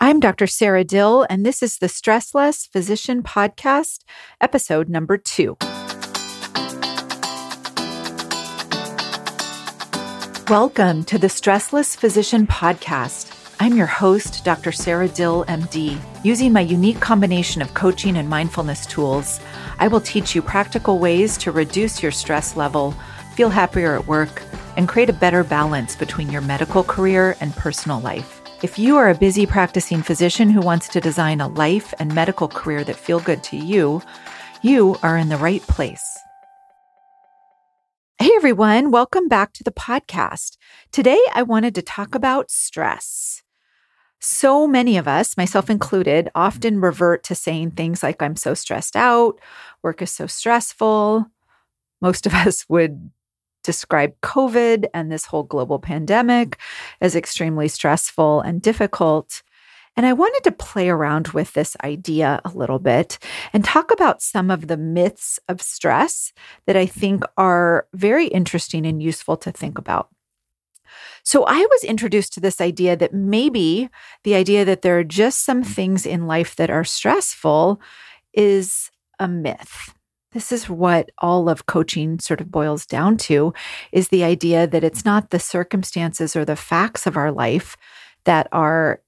I'm Dr. Sara Dill, and this is the Stressless Physician Podcast, episode number two. Welcome to the Stressless Physician Podcast. I'm your host, Dr. Sara Dill, MD. Using my unique combination of coaching and mindfulness tools, I will teach you practical ways to reduce your stress level, feel happier at work, and create a better balance between your medical career and personal life. If you are a busy practicing physician who wants to design a life and medical career that feel good to you, you are in the right place. Hey everyone, welcome back to the podcast. Today I wanted to talk about stress. So many of us, myself included, often revert to saying things like, I'm so stressed out, work is so stressful. Most of us would described COVID and this whole global pandemic as extremely stressful and difficult. And I wanted to play around with this idea a little bit and talk about some of the myths of stress that I think are very interesting and useful to think about. So I was introduced to this idea that maybe the idea that there are just some things in life that are stressful is a myth. This is what all of coaching sort of boils down to is the idea that it's not the circumstances or the facts of our life that are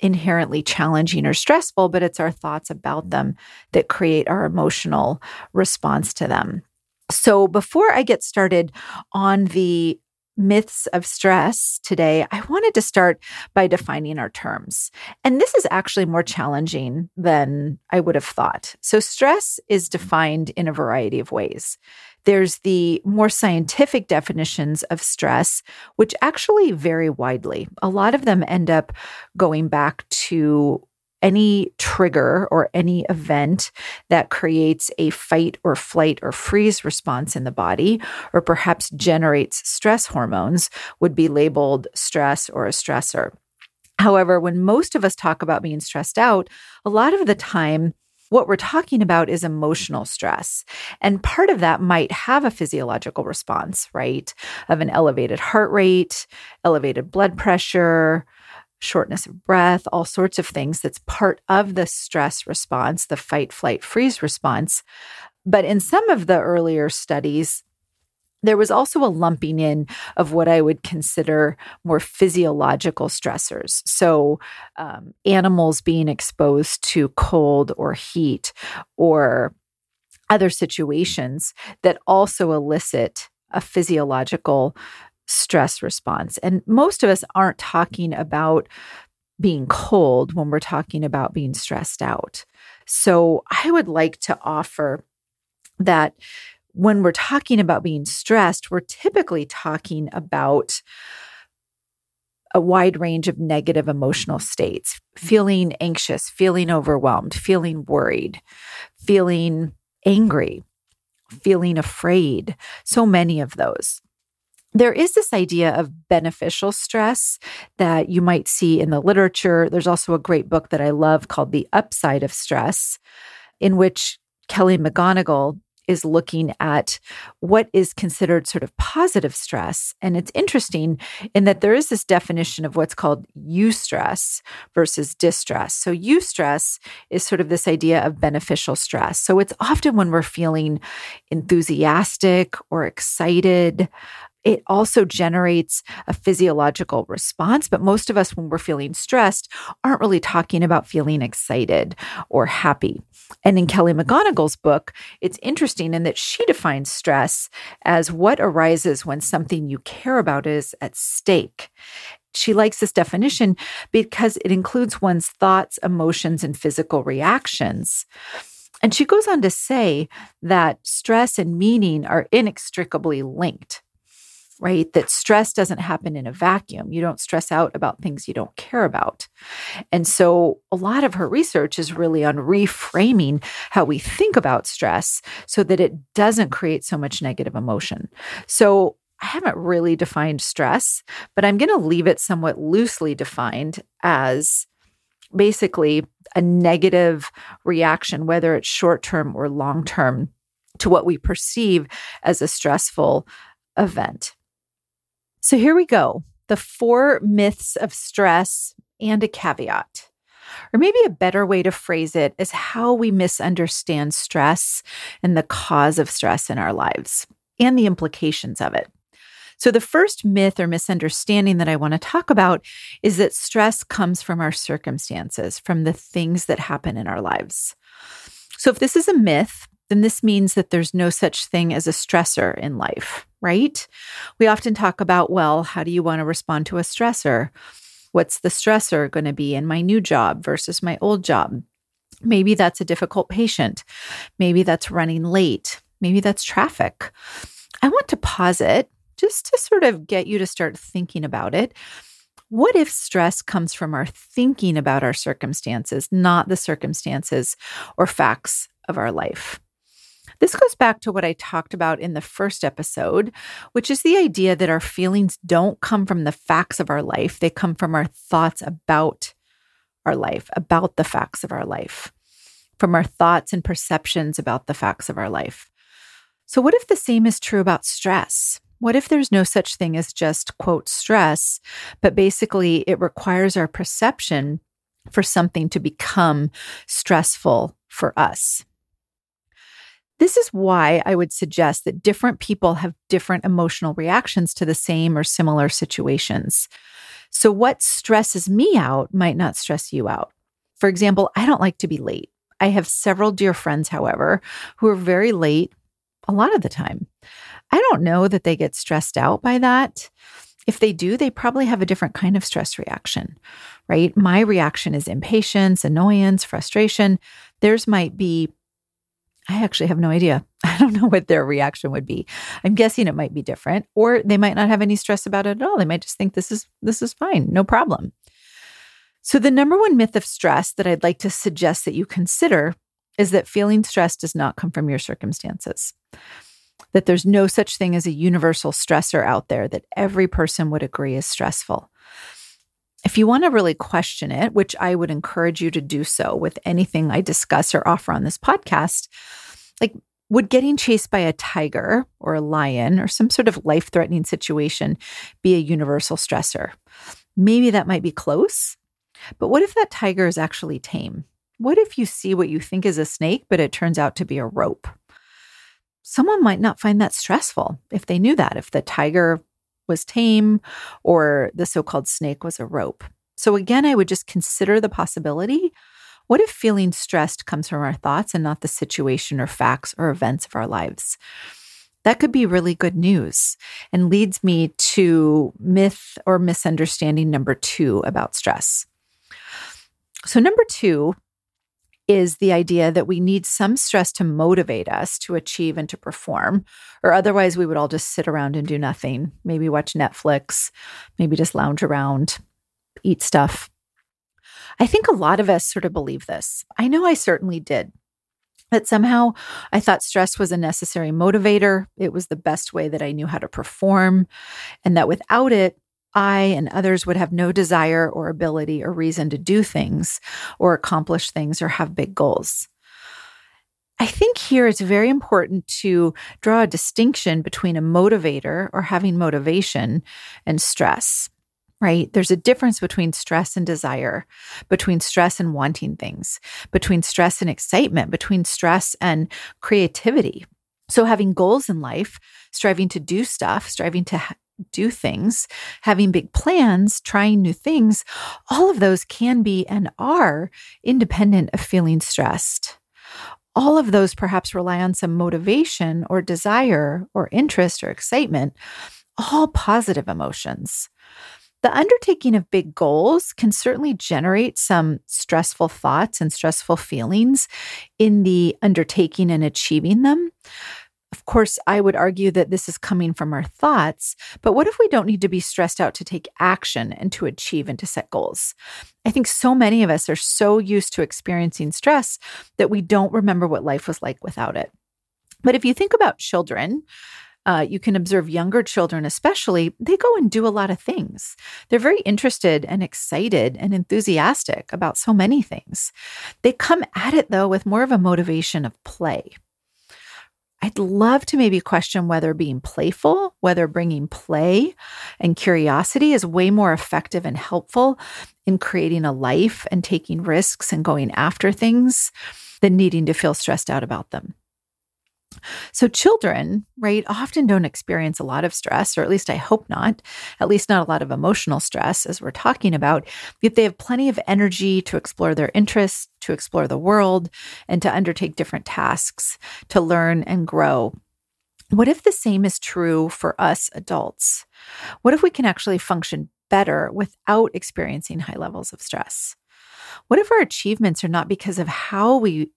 inherently challenging or stressful, but it's our thoughts about them that create our emotional response to them. So, before I get started on the myths of stress today, I wanted to start by defining our terms. And this is actually more challenging than I would have thought. So, stress is defined in a variety of ways. There's the more scientific definitions of stress, which actually vary widely. A lot of them end up going back to any trigger or any event that creates a fight or flight or freeze response in the body, or perhaps generates stress hormones, would be labeled stress or a stressor. However, when most of us talk about being stressed out, a lot of the time, what we're talking about is emotional stress. And part of that might have a physiological response, right? Of an elevated heart rate, elevated blood pressure, shortness of breath, all sorts of things that's part of the stress response, the fight, flight, freeze response. But in some of the earlier studies, there was also a lumping in of what I would consider more physiological stressors. So, um, animals being exposed to cold or heat or other situations that also elicit a physiological stress response. And most of us aren't talking about being cold when we're talking about being stressed out. So I would like to offer that when we're talking about being stressed, we're typically talking about a wide range of negative emotional states feeling anxious, feeling overwhelmed, feeling worried, feeling angry, feeling afraid. So many of those there is this idea of beneficial stress that you might see in the literature. There's also a great book that I love called The Upside of Stress, in which Kelly McGonigal is looking at what is considered sort of positive stress. And it's interesting in that there is this definition of what's called eustress versus distress. So, eustress is sort of this idea of beneficial stress. So, it's often when we're feeling enthusiastic or excited it also generates a physiological response. But most of us, when we're feeling stressed, aren't really talking about feeling excited or happy. And in Kelly McGonigal's book, it's interesting in that she defines stress as what arises when something you care about is at stake. She likes this definition because it includes one's thoughts, emotions, and physical reactions. And she goes on to say that stress and meaning are inextricably linked right? That stress doesn't happen in a vacuum. You don't stress out about things you don't care about. And so a lot of her research is really on reframing how we think about stress so that it doesn't create so much negative emotion. So I haven't really defined stress, but I'm going to leave it somewhat loosely defined as basically a negative reaction, whether it's short term or long term, to what we perceive as a stressful event. So here we go. The four myths of stress and a caveat. Or maybe a better way to phrase it is how we misunderstand stress and the cause of stress in our lives and the implications of it. So, the first myth or misunderstanding that I want to talk about is that stress comes from our circumstances, from the things that happen in our lives. So, if this is a myth, then this means that there's no such thing as a stressor in life, right? We often talk about, well, how do you want to respond to a stressor? What's the stressor going to be in my new job versus my old job? Maybe that's a difficult patient. Maybe that's running late. Maybe that's traffic. I want to pause it just to sort of get you to start thinking about it. What if stress comes from our thinking about our circumstances, not the circumstances or facts of our life? This goes back to what I talked about in the first episode, which is the idea that our feelings don't come from the facts of our life, they come from our thoughts about our life, about the facts of our life, from our thoughts and perceptions about the facts of our life. So, what if the same is true about stress? What if there's no such thing as just, quote, stress, but basically it requires our perception for something to become stressful for us? This is why I would suggest that different people have different emotional reactions to the same or similar situations. So, what stresses me out might not stress you out. For example, I don't like to be late. I have several dear friends, however, who are very late a lot of the time. I don't know that they get stressed out by that. If they do, they probably have a different kind of stress reaction, right? My reaction is impatience, annoyance, frustration. Theirs might be I actually have no idea. I don't know what their reaction would be. I'm guessing it might be different or they might not have any stress about it at all. They might just think this is this is fine, no problem. So the number one myth of stress that I'd like to suggest that you consider is that feeling stress does not come from your circumstances. That there's no such thing as a universal stressor out there that every person would agree is stressful. If you want to really question it, which I would encourage you to do so with anything I discuss or offer on this podcast, like would getting chased by a tiger or a lion or some sort of life threatening situation be a universal stressor? Maybe that might be close. But what if that tiger is actually tame? What if you see what you think is a snake, but it turns out to be a rope? Someone might not find that stressful if they knew that, if the tiger was tame or the so called snake was a rope. So, again, I would just consider the possibility. What if feeling stressed comes from our thoughts and not the situation or facts or events of our lives? That could be really good news and leads me to myth or misunderstanding number two about stress. So, number two is the idea that we need some stress to motivate us to achieve and to perform, or otherwise we would all just sit around and do nothing, maybe watch Netflix, maybe just lounge around, eat stuff. I think a lot of us sort of believe this. I know I certainly did. That somehow I thought stress was a necessary motivator. It was the best way that I knew how to perform. And that without it, I and others would have no desire or ability or reason to do things or accomplish things or have big goals. I think here it's very important to draw a distinction between a motivator or having motivation and stress, right? There's a difference between stress and desire, between stress and wanting things, between stress and excitement, between stress and creativity. So, having goals in life, striving to do stuff, striving to do things, having big plans, trying new things, all of those can be and are independent of feeling stressed. All of those perhaps rely on some motivation or desire or interest or excitement, all positive emotions. The undertaking of big goals can certainly generate some stressful thoughts and stressful feelings in the undertaking and achieving them. Of course, I would argue that this is coming from our thoughts, but what if we don't need to be stressed out to take action and to achieve and to set goals? I think so many of us are so used to experiencing stress that we don't remember what life was like without it. But if you think about children, uh, you can observe younger children, especially, they go and do a lot of things. They're very interested and excited and enthusiastic about so many things. They come at it, though, with more of a motivation of play I'd love to maybe question whether being playful, whether bringing play and curiosity is way more effective and helpful in creating a life and taking risks and going after things than needing to feel stressed out about them. So, children, right, often don't experience a lot of stress, or at least I hope not, at least not a lot of emotional stress, as we're talking about. Yet they have plenty of energy to explore their interests, to explore the world, and to undertake different tasks, to learn and grow. What if the same is true for us adults? What if we can actually function better without experiencing high levels of stress? What if our achievements are not because of how we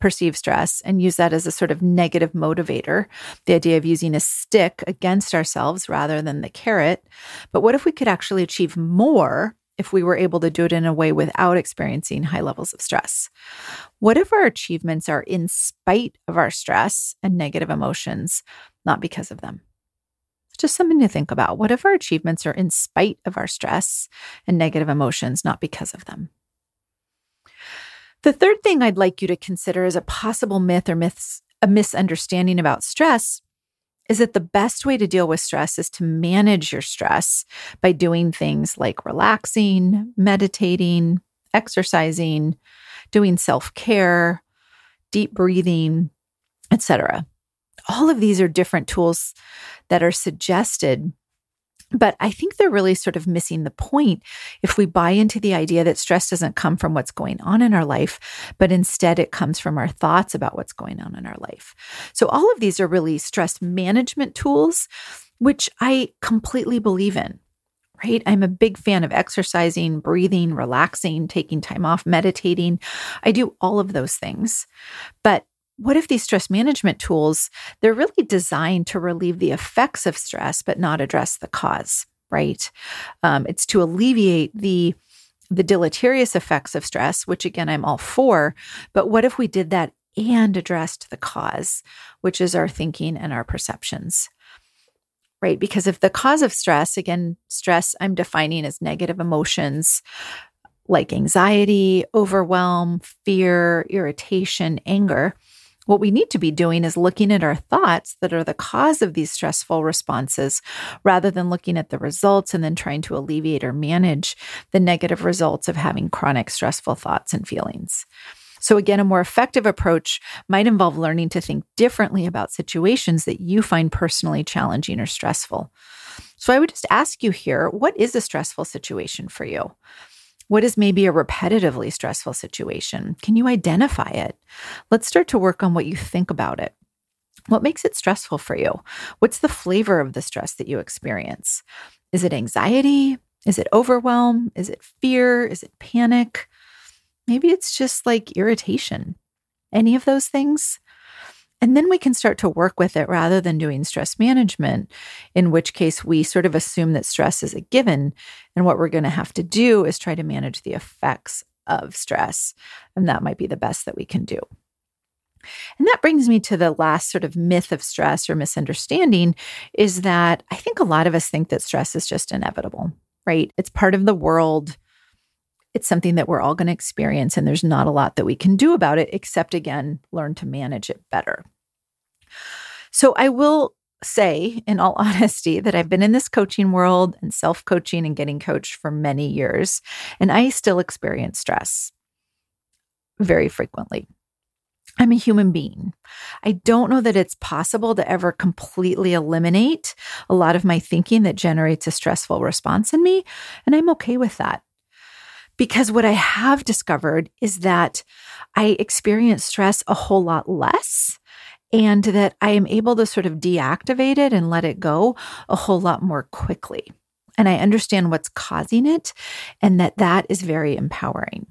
perceive stress and use that as a sort of negative motivator, the idea of using a stick against ourselves rather than the carrot. But what if we could actually achieve more if we were able to do it in a way without experiencing high levels of stress? What if our achievements are in spite of our stress and negative emotions, not because of them? Just something to think about. What if our achievements are in spite of our stress and negative emotions, not because of them? The third thing I'd like you to consider as a possible myth or myths, a misunderstanding about stress is that the best way to deal with stress is to manage your stress by doing things like relaxing, meditating, exercising, doing self-care, deep breathing, etc. All of these are different tools that are suggested but I think they're really sort of missing the point if we buy into the idea that stress doesn't come from what's going on in our life, but instead it comes from our thoughts about what's going on in our life. So, all of these are really stress management tools, which I completely believe in. Right? I'm a big fan of exercising, breathing, relaxing, taking time off, meditating. I do all of those things. But what if these stress management tools they're really designed to relieve the effects of stress but not address the cause right? Um, it's to alleviate the the deleterious effects of stress which again i'm all for but what if we did that and addressed the cause which is our thinking and our perceptions right? Because if the cause of stress again stress i'm defining as negative emotions like anxiety overwhelm fear irritation anger what we need to be doing is looking at our thoughts that are the cause of these stressful responses rather than looking at the results and then trying to alleviate or manage the negative results of having chronic stressful thoughts and feelings. So, again, a more effective approach might involve learning to think differently about situations that you find personally challenging or stressful. So, I would just ask you here what is a stressful situation for you? What is maybe a repetitively stressful situation? Can you identify it? Let's start to work on what you think about it. What makes it stressful for you? What's the flavor of the stress that you experience? Is it anxiety? Is it overwhelm? Is it fear? Is it panic? Maybe it's just like irritation. Any of those things? And then we can start to work with it rather than doing stress management, in which case we sort of assume that stress is a given. And what we're going to have to do is try to manage the effects of stress. And that might be the best that we can do. And that brings me to the last sort of myth of stress or misunderstanding is that I think a lot of us think that stress is just inevitable, right? It's part of the world. It's something that we're all going to experience, and there's not a lot that we can do about it, except again, learn to manage it better. So I will say, in all honesty, that I've been in this coaching world and self coaching and getting coached for many years, and I still experience stress very frequently. I'm a human being. I don't know that it's possible to ever completely eliminate a lot of my thinking that generates a stressful response in me, and I'm okay with that. Because what I have discovered is that I experience stress a whole lot less and that I am able to sort of deactivate it and let it go a whole lot more quickly. And I understand what's causing it and that that is very empowering.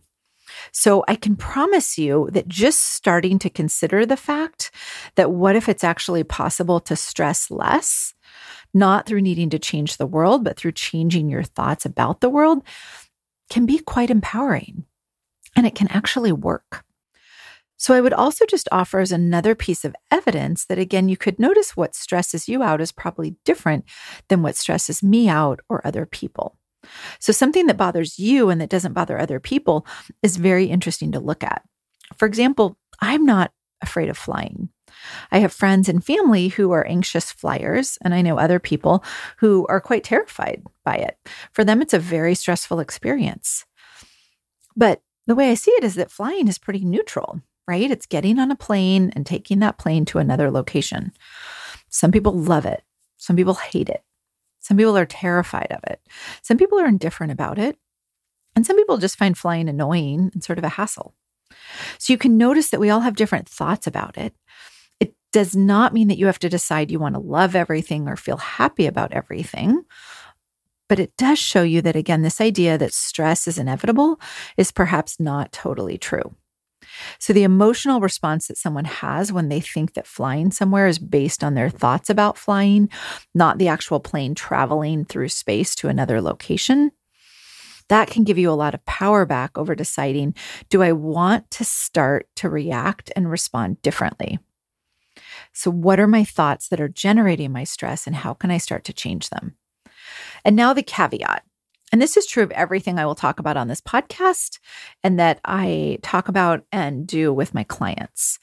So I can promise you that just starting to consider the fact that what if it's actually possible to stress less, not through needing to change the world, but through changing your thoughts about the world, can be quite empowering and it can actually work. So, I would also just offer as another piece of evidence that, again, you could notice what stresses you out is probably different than what stresses me out or other people. So, something that bothers you and that doesn't bother other people is very interesting to look at. For example, I'm not afraid of flying. I have friends and family who are anxious flyers, and I know other people who are quite terrified by it. For them, it's a very stressful experience. But the way I see it is that flying is pretty neutral, right? It's getting on a plane and taking that plane to another location. Some people love it, some people hate it. Some people are terrified of it. Some people are indifferent about it. And some people just find flying annoying and sort of a hassle. So you can notice that we all have different thoughts about it It does not mean that you have to decide you want to love everything or feel happy about everything. But it does show you that, again, this idea that stress is inevitable is perhaps not totally true. So, the emotional response that someone has when they think that flying somewhere is based on their thoughts about flying, not the actual plane traveling through space to another location, that can give you a lot of power back over deciding do I want to start to react and respond differently? So, what are my thoughts that are generating my stress, and how can I start to change them? And now the caveat. And this is true of everything I will talk about on this podcast and that I talk about and do with my clients.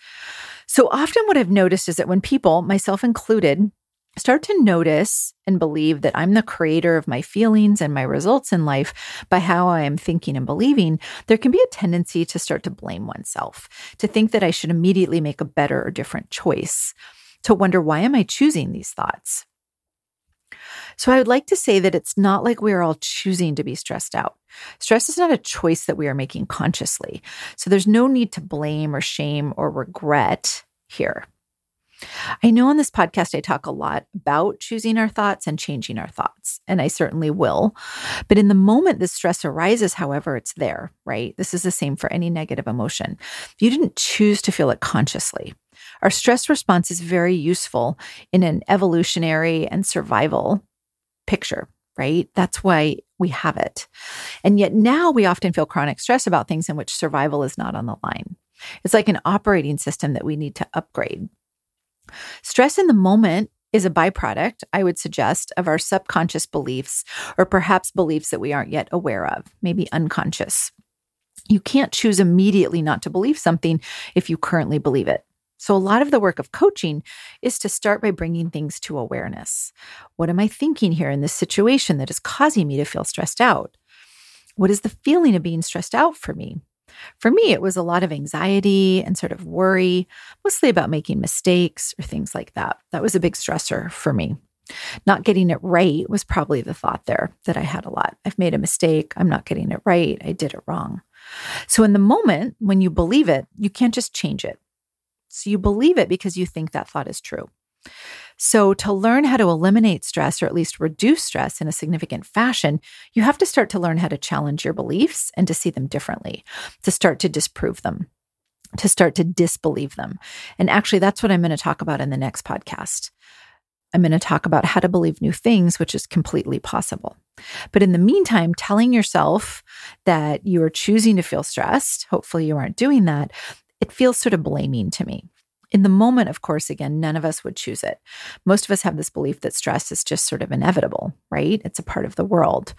So often, what I've noticed is that when people, myself included, start to notice and believe that I'm the creator of my feelings and my results in life by how I am thinking and believing, there can be a tendency to start to blame oneself, to think that I should immediately make a better or different choice, to wonder why am I choosing these thoughts? So I would like to say that it's not like we are all choosing to be stressed out. Stress is not a choice that we are making consciously. So there's no need to blame or shame or regret here. I know on this podcast, I talk a lot about choosing our thoughts and changing our thoughts, and I certainly will. But in the moment the stress arises, however, it's there, right? This is the same for any negative emotion. You didn't choose to feel it consciously. Our stress response is very useful in an evolutionary and survival picture, right? That's why we have it. And yet now we often feel chronic stress about things in which survival is not on the line. It's like an operating system that we need to upgrade. Stress in the moment is a byproduct, I would suggest, of our subconscious beliefs or perhaps beliefs that we aren't yet aware of, maybe unconscious. You can't choose immediately not to believe something if you currently believe it. So, a lot of the work of coaching is to start by bringing things to awareness. What am I thinking here in this situation that is causing me to feel stressed out? What is the feeling of being stressed out for me? For me, it was a lot of anxiety and sort of worry, mostly about making mistakes or things like that. That was a big stressor for me. Not getting it right was probably the thought there that I had a lot. I've made a mistake. I'm not getting it right. I did it wrong. So, in the moment when you believe it, you can't just change it. So, you believe it because you think that thought is true. So, to learn how to eliminate stress or at least reduce stress in a significant fashion, you have to start to learn how to challenge your beliefs and to see them differently, to start to disprove them, to start to disbelieve them. And actually, that's what I'm going to talk about in the next podcast. I'm going to talk about how to believe new things, which is completely possible. But in the meantime, telling yourself that you are choosing to feel stressed, hopefully you aren't doing that, it feels sort of blaming to me. In the moment, of course, again, none of us would choose it. Most of us have this belief that stress is just sort of inevitable, right? It's a part of the world,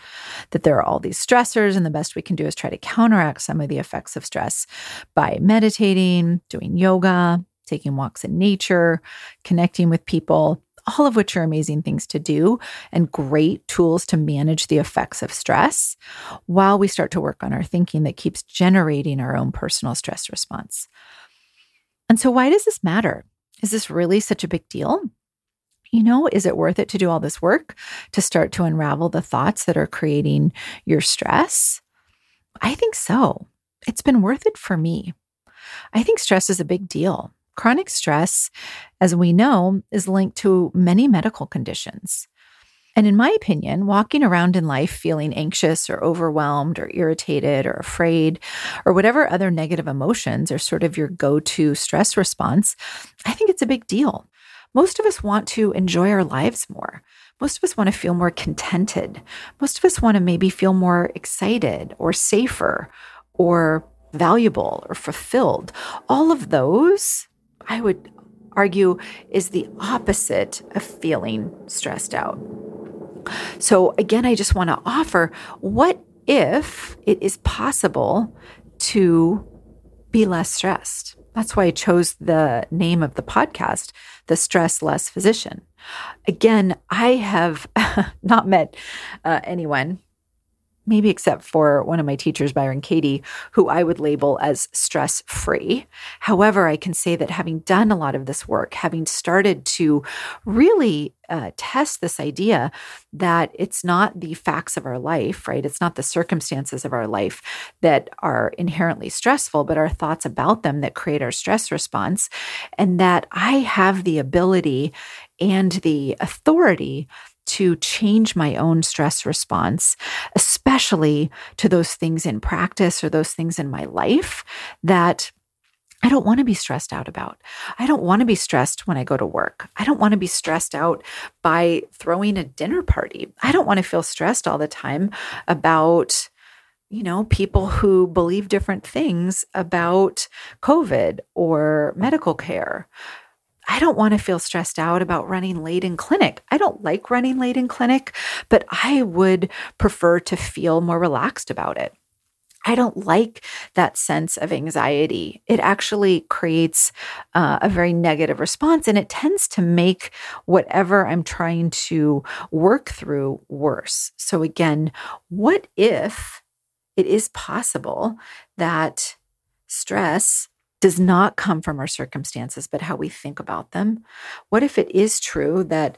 that there are all these stressors, and the best we can do is try to counteract some of the effects of stress by meditating, doing yoga, taking walks in nature, connecting with people, all of which are amazing things to do and great tools to manage the effects of stress while we start to work on our thinking that keeps generating our own personal stress response. And so, why does this matter? Is this really such a big deal? You know, is it worth it to do all this work to start to unravel the thoughts that are creating your stress? I think so. It's been worth it for me. I think stress is a big deal. Chronic stress, as we know, is linked to many medical conditions. And in my opinion, walking around in life feeling anxious or overwhelmed or irritated or afraid or whatever other negative emotions are sort of your go to stress response, I think it's a big deal. Most of us want to enjoy our lives more. Most of us want to feel more contented. Most of us want to maybe feel more excited or safer or valuable or fulfilled. All of those, I would argue, is the opposite of feeling stressed out. So, again, I just want to offer what if it is possible to be less stressed? That's why I chose the name of the podcast, The Stress Less Physician. Again, I have not met uh, anyone maybe except for one of my teachers, Byron Katie, who I would label as stress free. However, I can say that having done a lot of this work, having started to really uh, test this idea that it's not the facts of our life, right? It's not the circumstances of our life that are inherently stressful, but our thoughts about them that create our stress response. And that I have the ability and the authority to change my own stress response, especially to those things in practice or those things in my life that I don't want to be stressed out about. I don't want to be stressed when I go to work. I don't want to be stressed out by throwing a dinner party. I don't want to feel stressed all the time about you know, people who believe different things about COVID or medical care. I don't want to feel stressed out about running late in clinic. I don't like running late in clinic, but I would prefer to feel more relaxed about it. I don't like that sense of anxiety. It actually creates uh, a very negative response and it tends to make whatever I'm trying to work through worse. So, again, what if it is possible that stress does not come from our circumstances, but how we think about them? What if it is true that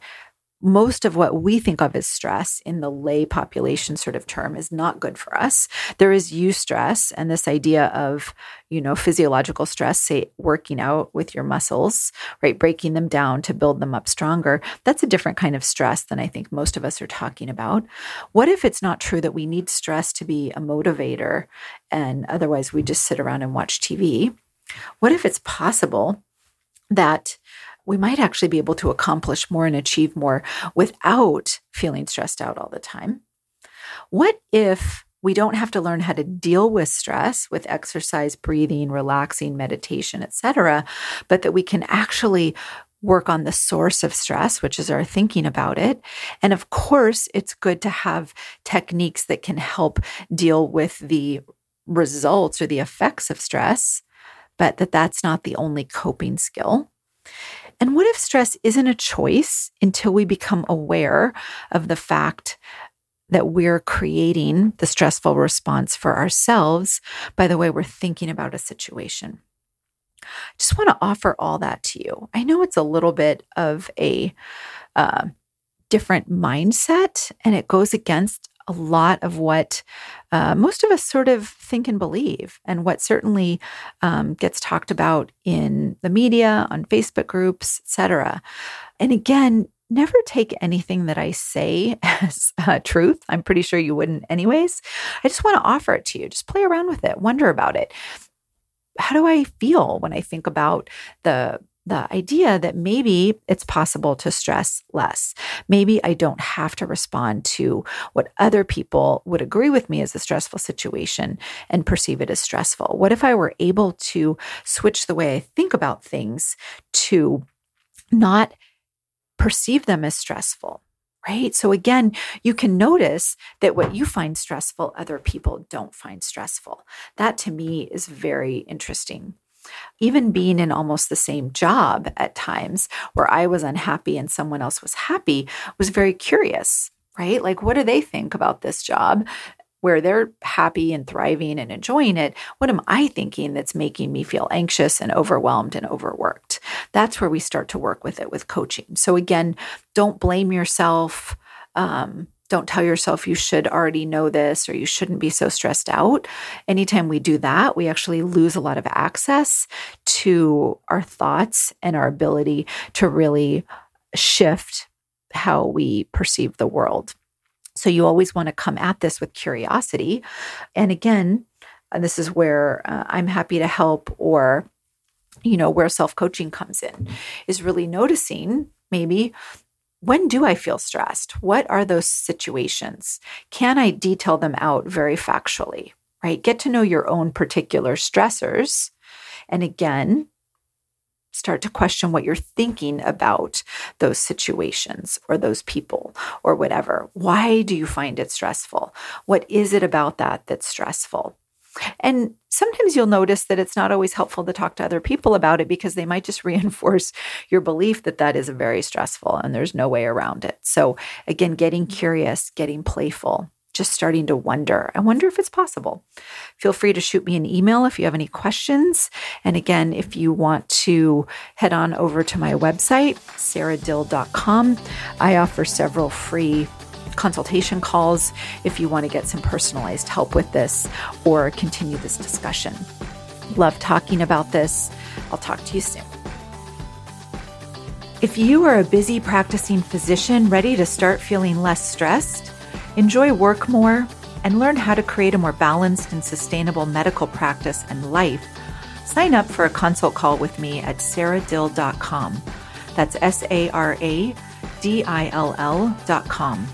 most of what we think of as stress in the lay population sort of term is not good for us. There is eustress and this idea of, you know, physiological stress, say working out with your muscles, right? Breaking them down to build them up stronger. That's a different kind of stress than I think most of us are talking about. What if it's not true that we need stress to be a motivator and otherwise we just sit around and watch TV? What if it's possible that we might actually be able to accomplish more and achieve more without feeling stressed out all the time? What if we don't have to learn how to deal with stress with exercise, breathing, relaxing, meditation, etc., but that we can actually work on the source of stress, which is our thinking about it. And of course, it's good to have techniques that can help deal with the results or the effects of stress but that that's not the only coping skill. And what if stress isn't a choice until we become aware of the fact that we're creating the stressful response for ourselves by the way we're thinking about a situation? I just want to offer all that to you. I know it's a little bit of a uh, different mindset and it goes against a lot of what uh, most of us sort of think and believe, and what certainly um, gets talked about in the media, on Facebook groups, etc. And again, never take anything that I say as uh, truth. I'm pretty sure you wouldn't, anyways. I just want to offer it to you. Just play around with it, wonder about it. How do I feel when I think about the the idea that maybe it's possible to stress less. Maybe I don't have to respond to what other people would agree with me as a stressful situation and perceive it as stressful. What if I were able to switch the way I think about things to not perceive them as stressful? Right. So again, you can notice that what you find stressful, other people don't find stressful. That to me is very interesting even being in almost the same job at times where I was unhappy and someone else was happy was very curious, right? Like, what do they think about this job? Where they're happy and thriving and enjoying it, what am I thinking that's making me feel anxious and overwhelmed and overworked? That's where we start to work with it with coaching. So, again, don't blame yourself. Um, don't tell yourself you should already know this or you shouldn't be so stressed out. Anytime we do that, we actually lose a lot of access to our thoughts and our ability to really shift how we perceive the world. So you always want to come at this with curiosity. And again, and this is where uh, I'm happy to help or you know where self coaching comes in is really noticing maybe when do I feel stressed? What are those situations? Can I detail them out very factually, right? Get to know your own particular stressors. And again, start to question what you're thinking about those situations or those people or whatever. Why do you find it stressful? What is it about that that's stressful? And sometimes you'll notice that it's not always helpful to talk to other people about it because they might just reinforce your belief that that is very stressful and there's no way around it. So, again, getting mm-hmm. curious, getting playful, just starting to wonder. I wonder if it's possible. Feel free to shoot me an email if you have any questions. And again, if you want to head on over to my website, saradill.com, I offer several free consultation calls if you want to get some personalized help with this or continue this discussion. Love talking about this. I'll talk to you soon. If you are a busy practicing physician ready to start feeling less stressed, enjoy work more, and learn how to create a more balanced and sustainable medical practice and life, sign up for a consult call with me at saradill.com. That's S A R A D I L L.com.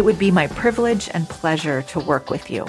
It would be my privilege and pleasure to work with you.